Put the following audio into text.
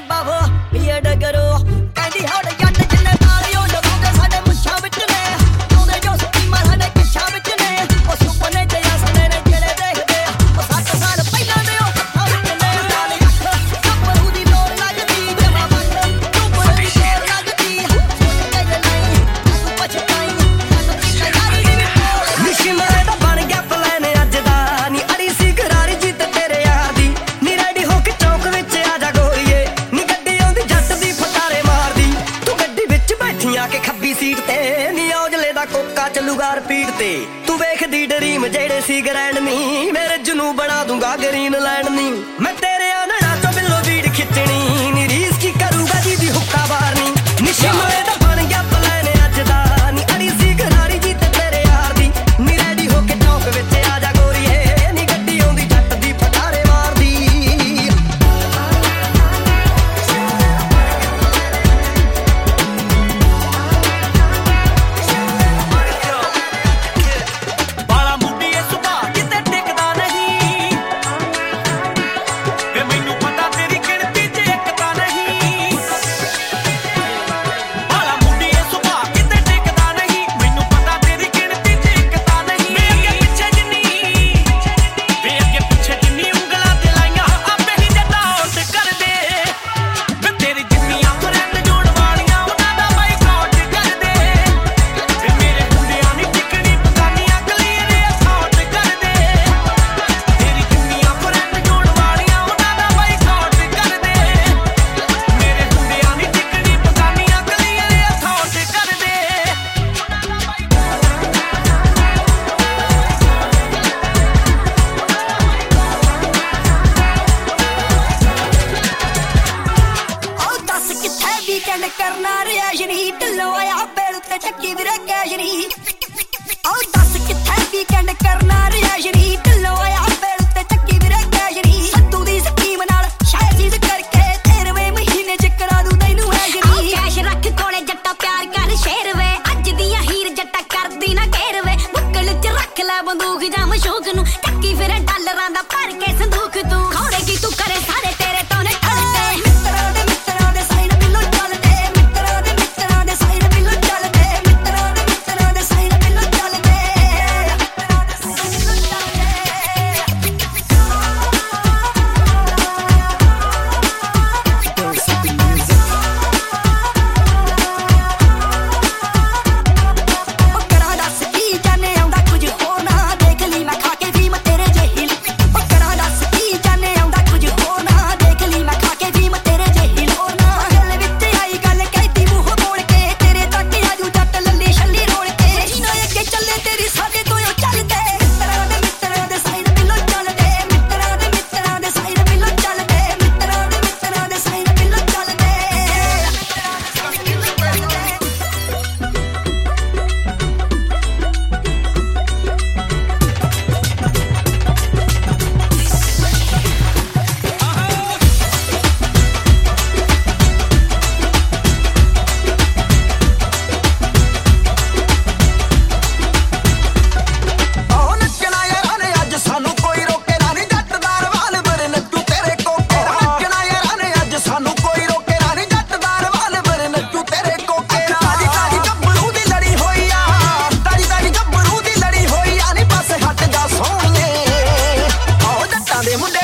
बाबो B Ed करो। ਟੋਕਾ ਚੱਲੂਗਾ ਰਿਪੀਟ ਤੇ। ਤੂੰ ਵੇਖਦੀ ਡਰੀਮ ਜਿਹੜੇ ਸੀ ਗ੍ਰੈਂਡ ਨਹੀਂ ਮੇਰੇ ਜਨੂ ਬਣਾ ਦੂੰਗਾ ਗ੍ਰੀਨ ਲੈਂਡ ਨਹੀਂ ਮੈਂ ਤੇਰੇ ਲਵਾਇਆ ਬੇਲ ਉੱਤੇ ਟੱਕੀ ਵੀਰੇ ਕੈਸ਼ਰੀ ਆਉ ਦੱਸ ਕਿੱਥੇ ਵੀਕੈਂਡ ਕਰਨਾ ਰਿਆ ਸ਼ਰੀਕ ਲਵਾਇਆ Now they